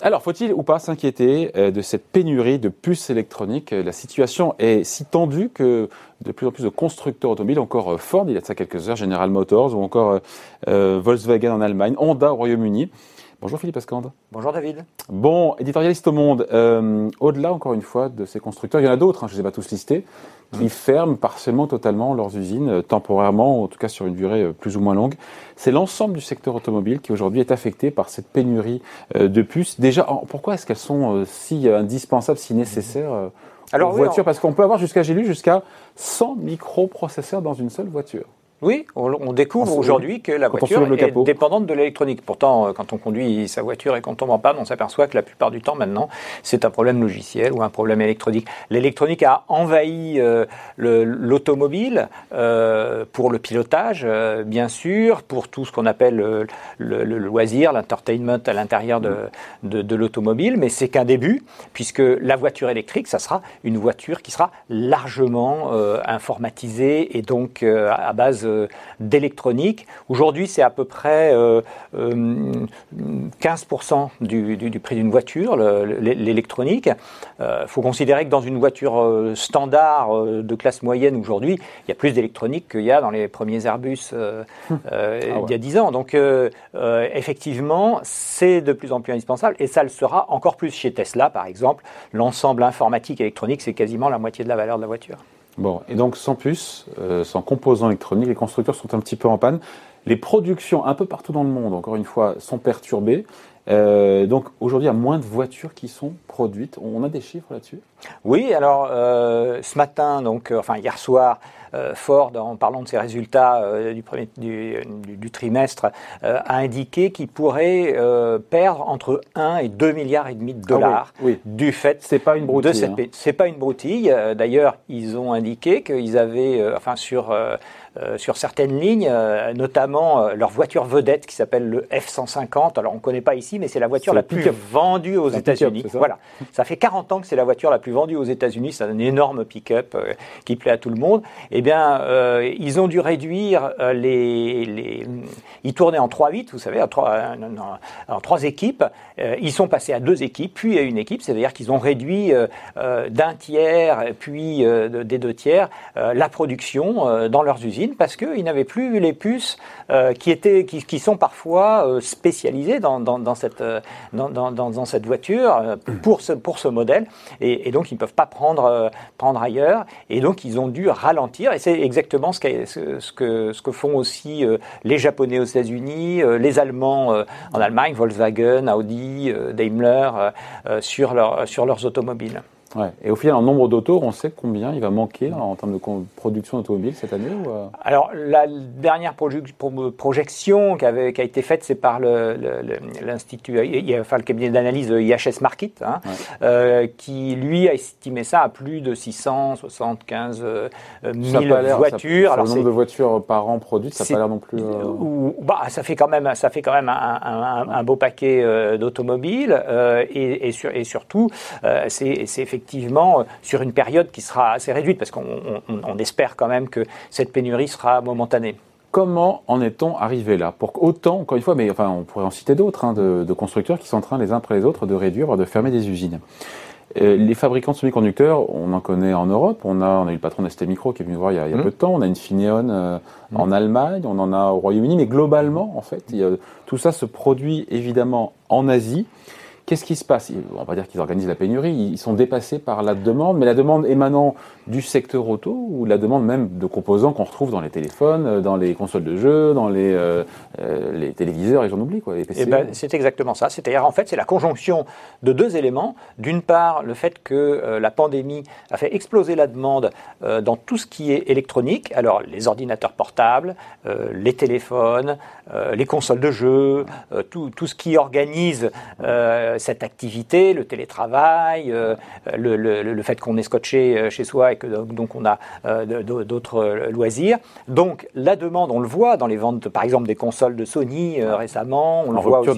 Alors, faut-il ou pas s'inquiéter euh, de cette pénurie de puces électroniques? La situation est si tendue que de plus en plus de constructeurs automobiles, encore euh, Ford, il y a de ça quelques heures, General Motors, ou encore euh, Volkswagen en Allemagne, Honda au Royaume-Uni, Bonjour Philippe Ascande. Bonjour David. Bon, éditorialiste au monde, au-delà encore une fois de ces constructeurs, il y en a d'autres, hein, je ne les ai pas tous listés, qui ferment partiellement, totalement leurs usines, euh, temporairement, en tout cas sur une durée euh, plus ou moins longue. C'est l'ensemble du secteur automobile qui aujourd'hui est affecté par cette pénurie euh, de puces. Déjà, pourquoi est-ce qu'elles sont si indispensables, si nécessaires Alors, aux voitures? Parce qu'on peut avoir jusqu'à, j'ai lu, jusqu'à 100 microprocesseurs dans une seule voiture. Oui, on, découvre aujourd'hui que la voiture est dépendante de l'électronique. Pourtant, euh, quand on conduit sa voiture et qu'on tombe en panne, on s'aperçoit que la plupart du temps maintenant, c'est un problème logiciel ou un problème électronique. L'électronique a envahi euh, l'automobile euh, pour le pilotage, bien sûr, pour tout ce qu'on appelle le, loisir, l'entertainment à l'intérieur de, de, l'automobile, mais c'est qu'un début, puisque la voiture électrique, ça sera une voiture qui sera largement informatisée et donc à base d'électronique. Aujourd'hui, c'est à peu près 15% euh, euh, du, prix d'une voiture, l'électronique. Il faut considérer que dans une voiture standard de classe moyenne aujourd'hui, il y a plus d'électronique qu'il y a dans les premiers Airbus hum. ah il y a 10 ans. Donc, effectivement, c'est de plus en plus indispensable et ça le sera encore plus chez Tesla, par exemple. L'ensemble informatique électronique, c'est quasiment la moitié de la valeur de la voiture. Bon, et donc sans puces, euh, sans composants électroniques, les constructeurs sont un petit peu en panne. Les productions un peu partout dans le monde, encore une fois, sont perturbées. Euh, donc aujourd'hui, il y a moins de voitures qui sont produites. On a des chiffres là-dessus? Oui, alors euh, ce matin, donc, enfin hier soir, Ford, en parlant de ses résultats du, premier, du, trimestre, a indiqué qu'il pourrait perdre entre 1 et 2 milliards et demi de ah dollars du fait c'est pas une broutille, de cette hein. C'est pas une broutille. D'ailleurs, ils ont indiqué qu'ils avaient, enfin sur euh, sur certaines lignes, euh, notamment euh, leur voiture vedette qui s'appelle le F-150. Alors on ne connaît pas ici, mais c'est la voiture la plus vendue aux États-Unis. Voilà. Ça fait 40 ans que c'est la voiture la plus vendue aux États-Unis. C'est un énorme pick-up qui plaît à tout le monde. Eh bien, ils ont dû réduire les, les, Ils tournaient en 3-8, vous savez, en 3, en, trois équipes. ils sont passés à deux équipes, puis à une équipe. C'est-à-dire qu'ils ont réduit d'un tiers, puis des deux tiers, la production dans leurs usines parce qu'ils n'avaient plus les puces euh, qui, étaient, qui, sont parfois euh, spécialisées dans, dans, cette, euh, dans, dans, cette voiture pour ce, pour ce modèle. Et, donc, ils ne peuvent pas prendre, prendre ailleurs. Et donc, ils ont dû ralentir. Et c'est exactement ce, que, font aussi les Japonais aux États-Unis, les Allemands en Allemagne, Volkswagen, Audi, Daimler, sur leurs automobiles. Ouais. Et au final, en nombre d'autos, on sait combien il va manquer en termes de production automobile cette année euh Alors, la dernière projection qui, avait, qui a été faite, c'est par l'Institut, enfin le cabinet d'analyse IHS Market, hein, euh, qui lui a estimé ça à plus de 675 000 voitures. Ça, Alors, le nombre de voitures par an produites, ça n'a pas l'air non plus. Euh, bah, ça fait quand même, ça fait quand même un, beau paquet d'automobiles et, et, sur, et, surtout, c'est effectivement effectivement euh, sur une période qui sera assez réduite, parce qu'on espère quand même que cette pénurie sera momentanée. Comment en est-on arrivé là? Pour autant, encore une fois, mais enfin, on pourrait en citer d'autres, hein, de, constructeurs qui sont en train les uns après les autres de réduire, voire de fermer des usines. Euh, les fabricants de semi-conducteurs, on en connaît en Europe. On a, on a eu le patron d'ST Micro qui est venu voir il y a, mmh. peu de temps. On a une Fineon euh, mmh. en Allemagne. On en a au Royaume-Uni. Mais globalement, en fait, tout ça se produit évidemment en Asie. Qu'est-ce qui se passe On va dire qu'ils organisent la pénurie, ils sont dépassés par la demande, mais la demande émanant du secteur auto ou la demande même de composants qu'on retrouve dans les téléphones, euh, dans les consoles de jeux, dans les, euh, euh, téléviseurs, et j'en oublie quoi, les PC. Eh ben, c'est exactement ça. C'est-à-dire en fait c'est la conjonction de deux éléments. D'une part le fait que la pandémie a fait exploser la demande dans tout ce qui est électronique. Alors les ordinateurs portables, les téléphones, les consoles de jeux, tout, ce qui organise cette activité, le télétravail, euh, le, le, fait qu'on est scotché euh, chez soi et que donc on a euh, d'autres loisirs. Donc la demande, on le voit dans les ventes, par exemple des consoles de Sony récemment, on le voit aussi.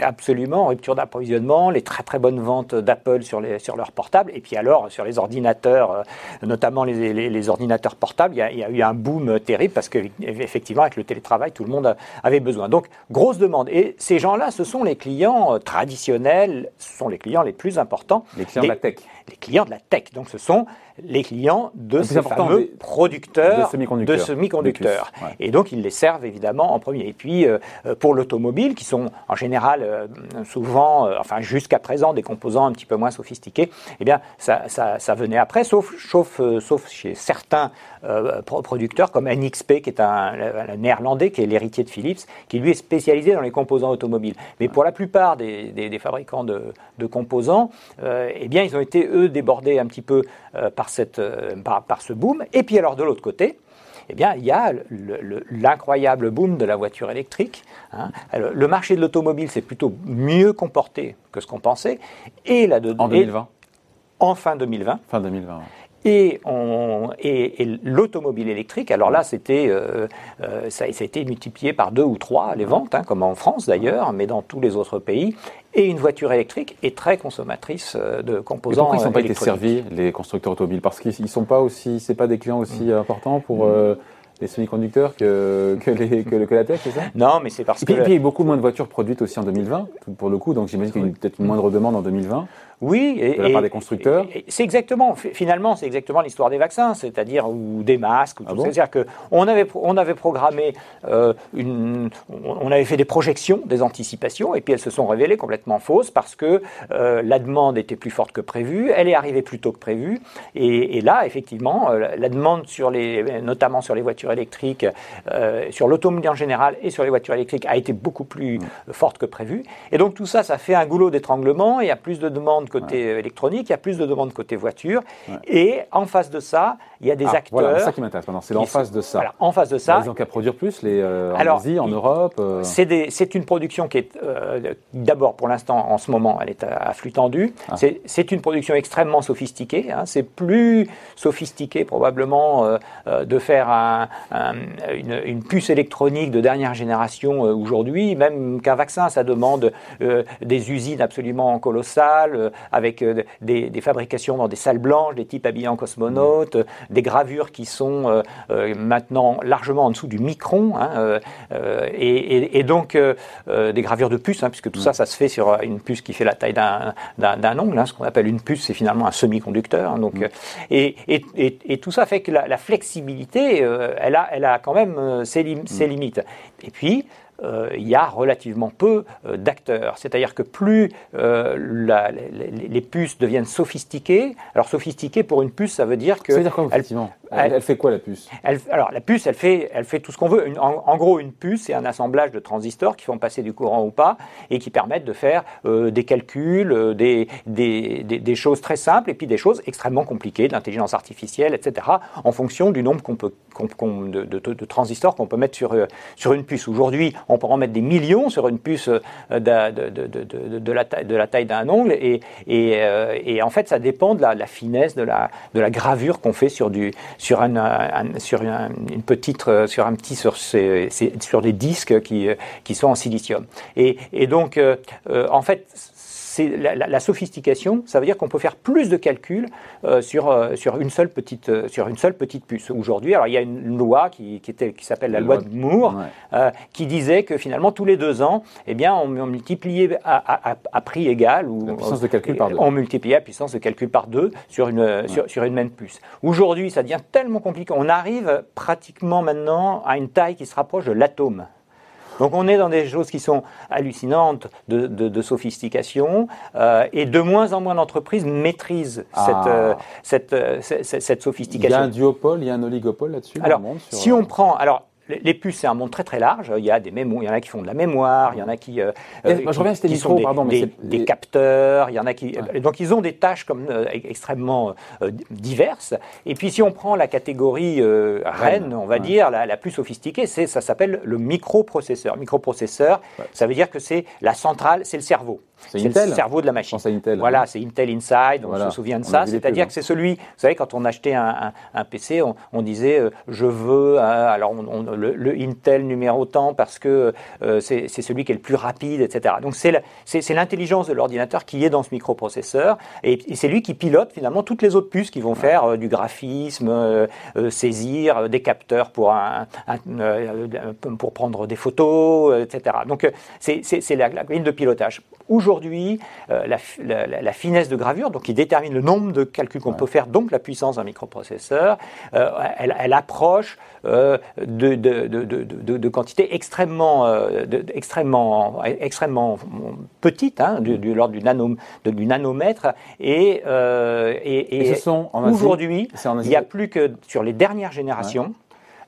Absolument, rupture d'approvisionnement, les très très bonnes ventes d'Apple sur, les, sur leurs portables, et puis alors sur les ordinateurs, notamment les, les, ordinateurs portables, il y, a, il y, a, eu un boom terrible parce qu'effectivement avec le télétravail, tout le monde avait besoin. Donc grosse demande. Et ces gens-là, ce sont les clients clients traditionnels, sont les clients les plus importants. Les clients de la tech. Les clients de la tech. Donc ce sont les clients de ces fameux producteurs de semi-conducteurs. Et donc ils les servent évidemment en premier. Et puis pour l'automobile, qui sont en général souvent, enfin jusqu'à présent, des composants un petit peu moins sophistiqués, eh bien ça, ça, venait après, sauf, sauf, sauf chez certains producteurs comme NXP, qui est un, un néerlandais, qui est l'héritier de Philips, qui lui est spécialisé dans les composants automobiles. Mais pour la plupart des, fabricants de, composants, euh, eh bien, ils ont été, eux, débordés un petit peu euh, par, cette, euh, par, ce boom. Et puis alors, de l'autre côté, eh bien, il y a l'incroyable boom de la voiture électrique. Hein. le marché de l'automobile s'est plutôt mieux comporté que ce qu'on pensait. Et la de, en 2020 En fin 2020. Fin 2020 et, et, l'automobile électrique, alors là, c'était, euh, euh, ça, a été multiplié par deux ou trois les ventes, hein, comme en France d'ailleurs, mais dans tous les autres pays. Et une voiture électrique est très consommatrice euh, de composants. Et pourquoi ils n'ont pas été servis, les constructeurs automobiles? Parce qu'ils ne sont pas aussi, c'est pas des clients aussi mm. importants pour. Mm. Les semi-conducteurs que, que, les, que, la tech, c'est ça? Non, mais c'est parce que. Et puis, il y a beaucoup moins de voitures produites aussi en 2020, pour le coup, donc j'imagine qu'il y a peut-être une moindre demande en 2020. Oui, et, de la part des constructeurs. C'est exactement, finalement, c'est exactement l'histoire des vaccins, c'est-à-dire ou des masques, ou ah C'est-à-dire que on avait on avait programmé euh, une, on avait fait des projections, des anticipations, et puis elles se sont révélées complètement fausses parce que euh, la demande était plus forte que prévu, elle est arrivée plus tôt que prévu, et, là, effectivement, euh, la demande sur les, notamment sur les voitures électriques, sur l'automobile en général et sur les voitures électriques a été beaucoup plus mm. forte que prévu, et donc tout ça, ça fait un goulot d'étranglement, il y a plus de demandes côté euh, électronique, il y a plus de demandes côté voiture. Et en face de ça, il y a des ah, acteurs. Voilà, c'est ça qui m'intéresse C'est en face de ça. Voilà, en face de ça. Ils ont qu'à produire plus les, euh, en Asie, en Europe. Euh. C'est une production qui est d'abord pour l'instant en ce moment, elle est à, flux tendu. Ah. C'est une production extrêmement sophistiquée. Hein. C'est plus sophistiqué probablement de faire une, une, puce électronique de dernière génération aujourd'hui, même qu'un vaccin. Ça demande des usines absolument colossales avec euh, des, fabrications dans des salles blanches, des types habillés en cosmonautes, des gravures qui sont euh, euh, maintenant largement en dessous du micron, hein, et, donc des gravures de puces, hein, puisque tout ça, ça se fait sur une puce qui fait la taille d'un ongle. Hein, ce qu'on appelle une puce, c'est finalement un semi-conducteur. donc, et, tout ça fait que la, flexibilité, elle, a, elle a quand même ses, ses limites. Et puis, euh, il y a relativement peu euh, d'acteurs. C'est-à-dire que plus euh, les, puces deviennent sophistiquées, alors sophistiquées pour une puce, ça veut dire que... Ça veut dire quoi, effectivement? elle, fait quoi la puce? Alors la puce, elle fait, elle fait tout ce qu'on veut. en, gros, une puce, c'est un assemblage de transistors qui font passer du courant ou pas et qui permettent de faire des calculs, des, des, des, choses très simples et puis des choses extrêmement compliquées, de l'intelligence artificielle, etc., en fonction du nombre qu'on peut, de, de, de, transistors qu'on peut mettre sur, sur une puce. Aujourd'hui, on peut en mettre des millions sur une puce euh, de, la, taille, de la taille d'un ongle. Et, et, euh, et, en fait, ça dépend de la, finesse, de la, de la gravure qu'on fait sur, du, sur, un, sur une petite, euh, sur un petit, sur, des disques qui, qui sont en silicium. Et, et donc, en fait, c'est la, sophistication, ça veut dire qu'on peut faire plus de calculs euh, sur, euh, sur, une seule petite, euh, sur une seule petite puce. Aujourd'hui, alors il y a une loi qui, qui, était, qui s'appelle la, loi de Moore, qui disait que finalement tous les deux ans, eh bien, on, multipliait à, à, prix égal ou la puissance de calcul par deux. On multipliait la puissance de calcul par deux sur une, sur, sur, une même puce. Aujourd'hui, ça devient tellement compliqué. On arrive pratiquement maintenant à une taille qui se rapproche de l'atome. Donc on est dans des choses qui sont hallucinantes de, sophistication euh, et de moins en moins d'entreprises maîtrisent cette, ah. euh, euh, cette, sophistication. Il y a un duopole, il y a un oligopole là-dessus Alors, si on prend... Alors, les puces, c'est un monde très très large. Il y a des mémo il y en a qui font de la mémoire, il y en a qui, euh, euh je reviens, qui sont des, pardon, des, des, capteurs, il y en a qui. Donc ils ont des tâches comme euh, extrêmement euh, diverses. Et puis si on prend la catégorie reine, on va dire la, la, plus sophistiquée, c'est ça s'appelle le microprocesseur. Microprocesseur, ça veut dire que c'est la centrale, c'est le cerveau. C'est le cerveau de la machine. Intel, voilà, c'est Intel Inside, on se souvient de ça. C'est-à-dire que c'est celui, vous savez, quand on achetait un, un, PC, on, disait je veux, alors on, le, Intel numéro tant parce que euh, c'est celui qui est le plus rapide, etc. Donc c'est l'intelligence de l'ordinateur qui est dans ce microprocesseur et, c'est lui qui pilote finalement toutes les autres puces qui vont faire euh, du graphisme, euh, saisir des capteurs pour, un, pour prendre des photos, etc. Donc c'est la, la ligne de pilotage. Aujourd'hui, euh, la, finesse de gravure, donc qui détermine le nombre de calculs qu'on peut faire, donc la puissance d'un microprocesseur, euh, elle, approche euh, de, de, quantités extrêmement, extrêmement, extrêmement petites, hein, du, l'ordre du, nano, du nanomètre. Et, et, aujourd'hui, il n'y a plus que sur les dernières générations,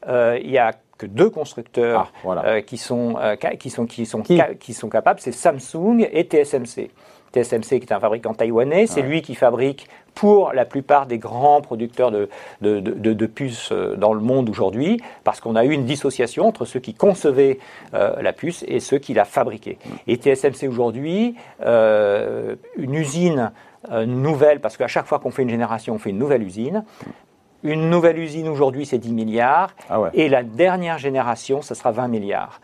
il y a que deux constructeurs ah, euh, qui, sont, euh, qui, sont, qui, sont, qui, sont capables, c'est Samsung et TSMC. TSMC qui est un fabricant taïwanais, c'est lui qui fabrique pour la plupart des grands producteurs de, de, de, puces euh, dans le monde aujourd'hui, parce qu'on a eu une dissociation entre ceux qui concevaient la puce et ceux qui la fabriquaient. Mm. Et TSMC aujourd'hui, une usine nouvelle, parce qu'à chaque fois qu'on fait une génération, on fait une nouvelle usine. Une nouvelle usine aujourd'hui, c'est 10 milliards. Ah et la dernière génération, ce sera 20 milliards.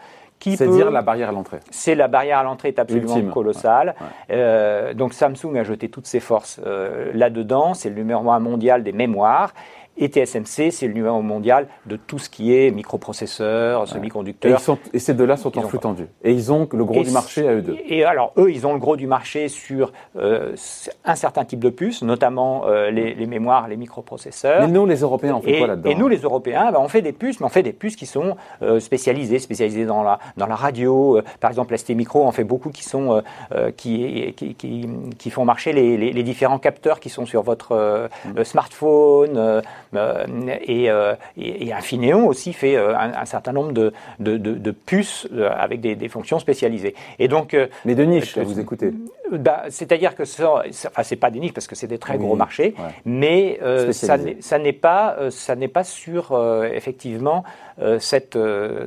C'est-à-dire la barrière à l'entrée. C'est la barrière à l'entrée est absolument colossale. Euh, donc Samsung a jeté toutes ses forces euh, là-dedans. C'est le numéro un mondial des mémoires. Et TSMC, c'est le numéro mondial de tout ce qui est microprocesseurs, semi-conducteurs. Et, ces deux-là sont en flux tendu. Et ils ont le gros du marché à eux deux. Et alors, eux, ils ont le gros du marché sur euh, un certain type de puces, notamment euh, les, mémoires, les microprocesseurs. Mais nous, les Européens, on fait quoi là-dedans Et nous, les Européens, ben, on fait des puces, mais on fait des puces qui sont euh, spécialisées, spécialisées dans la, dans la radio. par exemple, ST Micro en fait beaucoup qui, sont, qui, qui, qui, qui, font marcher les, les, les, différents capteurs qui sont sur votre mm. smartphone. Euh, euh, et, et, Infineon aussi fait euh, un, certain nombre de, de, puces avec des, fonctions spécialisées. Et donc, Mais de niche, vous écoutez bah, C'est-à-dire que ce enfin, c'est pas des niches parce que c'est des très gros marchés, mais ça n'est pas, ça pas sur effectivement cette,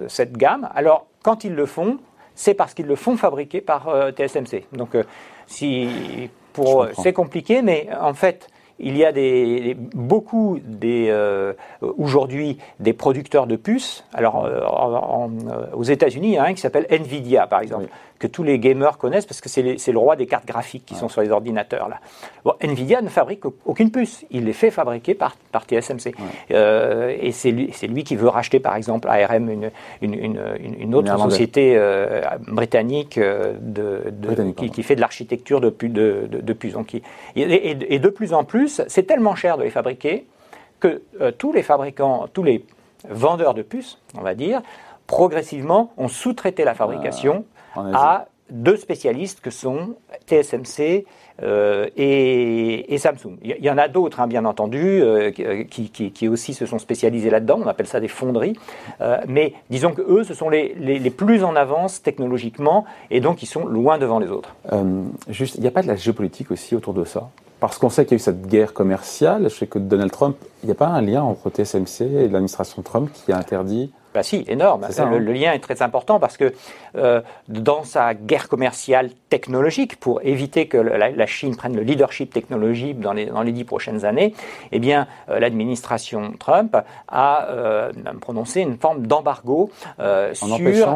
cette gamme. Alors, quand ils le font, c'est parce qu'ils le font fabriquer par TSMC. Donc, si pour c'est compliqué, mais en fait, il y a des, beaucoup des, euh, aujourd'hui des producteurs de puces. Alors, euh, euh, aux États-Unis, il y a un qui s'appelle Nvidia, par exemple que tous les gamers connaissent parce que c'est le roi des cartes graphiques qui sont sur les ordinateurs. Là. Bon, Nvidia ne fabrique aucune puce, il les fait fabriquer par, par TSMC. Euh, et c'est lui, lui, qui veut racheter par exemple ARM, une, une, une, autre société euh, britannique, euh, de, qui, fait de l'architecture de, de, de, puces. Donc, et, de plus en plus, c'est tellement cher de les fabriquer que tous les fabricants, tous les vendeurs de puces, on va dire, progressivement ont sous-traité la fabrication à deux spécialistes que sont TSMC euh, et, Samsung. Il y en a d'autres, hein, bien entendu, euh, qui, aussi se sont spécialisés là-dedans. On appelle ça des fonderies. Euh, mais disons que eux, ce sont les, les, plus en avance technologiquement et donc ils sont loin devant les autres. juste, il n'y a pas de la géopolitique aussi autour de ça? Parce qu'on sait qu'il y a eu cette guerre commerciale. Je sais que Donald Trump, il n'y a pas un lien entre TSMC et l'administration Trump qui a interdit bah si, énorme. le, hein. le, lien est très important parce que euh, dans sa guerre commerciale technologique, pour éviter que la, Chine prenne le leadership technologique dans les, dans les dix prochaines années, eh bien, euh, l'administration Trump a euh, prononcé une forme d'embargo sur,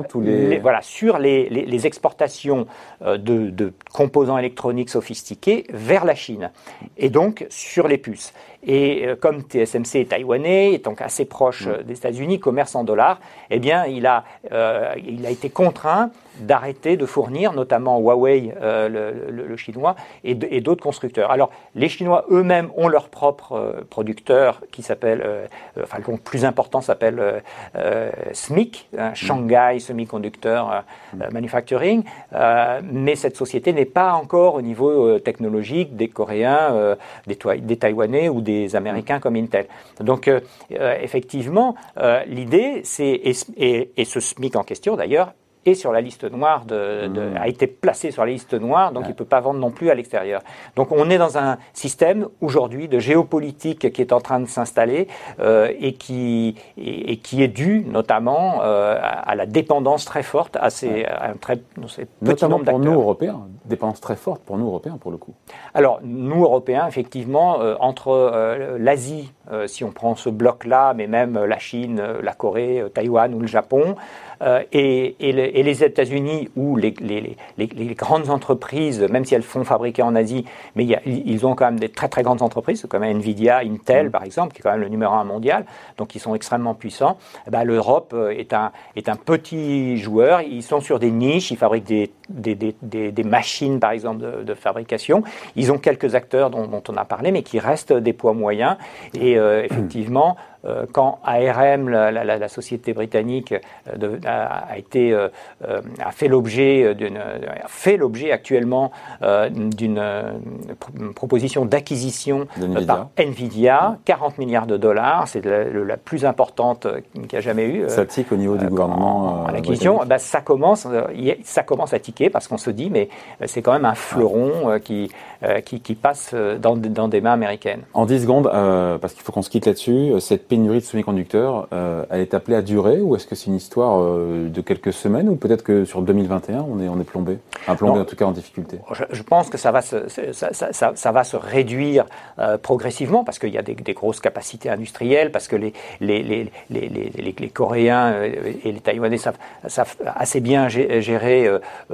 tous les... voilà, sur les, les, exportations de, de composants électroniques sophistiqués vers la Chine et donc sur les puces. Et comme TSMC est taïwanais, est donc assez proche euh, des États-Unis, commerce en dollars, eh bien, il a, euh, il a été contraint d'arrêter de fournir, notamment Huawei, le, chinois, et, d'autres constructeurs. Alors, les Chinois eux-mêmes ont leur propre producteur qui s'appelle, enfin, le plus important s'appelle SMIC, hein, Shanghai Semiconductor Manufacturing, mais cette société n'est pas encore au niveau technologique des Coréens, des, des Taïwanais ou des Américains comme Intel. Donc, euh, euh, effectivement, euh, l'idée, c'est, et, ce SMIC en question d'ailleurs, est sur la liste noire, de, mmh. a été placé sur la liste noire, donc il ne peut pas vendre non plus à l'extérieur. Donc on est dans un système aujourd'hui de géopolitique qui est en train de s'installer euh, et, qui, et, qui est dû notamment euh, à, la dépendance très forte à, ces, un très petit notamment pour nous Européens, dépendance très forte pour nous Européens pour le coup. Alors nous Européens, effectivement, euh, entre l'Asie, si on prend ce bloc-là, mais même la Chine, la Corée, Taïwan ou le Japon, et, et, et les États-Unis, où les, les, les, grandes entreprises, même si elles font fabriquer en Asie, mais il y a, ils ont quand même des très très grandes entreprises, comme Nvidia, Intel mm. par exemple, qui est quand même le numéro un mondial, donc ils sont extrêmement puissants. Eh ben, L'Europe est un, est un petit joueur, ils sont sur des niches, ils fabriquent des, des, des, des machines par exemple de, de, fabrication. Ils ont quelques acteurs dont, dont, on a parlé, mais qui restent des poids moyens. Et effectivement, euh, quand ARM, la, société britannique, euh, a, été, euh, a fait l'objet fait l'objet actuellement d'une proposition d'acquisition par Nvidia, 40 milliards de dollars, c'est la, plus importante qu'il y a jamais eu. Ça tique au niveau du gouvernement. l'acquisition, bah, ça commence, ça commence à tiquer parce qu'on se dit, mais c'est quand même un fleuron qui, qui, passe dans, dans, des mains américaines. En 10 secondes, parce qu'il faut qu'on se quitte là-dessus, cette pénurie de semi-conducteurs, euh, elle est appelée à durer ou est-ce que c'est une histoire euh, de quelques semaines ou peut-être que sur 2021 on est, on est plombé Un plombé en tout cas en difficulté? Je, pense que ça va se, ça, ça, ça, va se réduire euh, progressivement parce qu'il y a des, des, grosses capacités industrielles, parce que les, les, les, les, les Coréens et les Taïwanais savent, savent assez bien gérer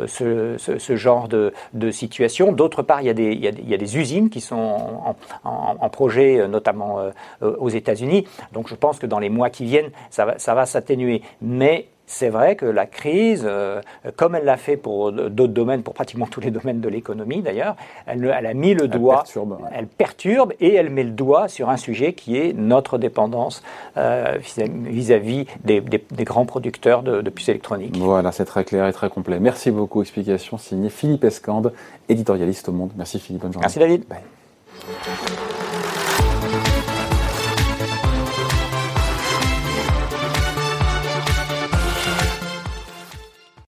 ce, ce, ce, genre de, de situation. D'autre part, il y, a des, il, y a, il y a des usines qui sont en, en, en projet, notamment aux États-Unis. Donc je pense que dans les mois qui viennent, ça va, ça va s'atténuer. Mais c'est vrai que la crise, euh, comme elle l'a fait pour d'autres domaines, pour pratiquement tous les domaines de l'économie d'ailleurs, elle, elle, a mis le doigt, elle perturbe, elle perturbe, et elle met le doigt sur un sujet qui est notre dépendance euh, vis-à-vis des, des, grands producteurs de, de, puces électroniques. Voilà, c'est très clair et très complet. Merci beaucoup. Explication signée Philippe Escande, éditorialiste au Monde. Merci Philippe, bonne journée. Merci David. Bye.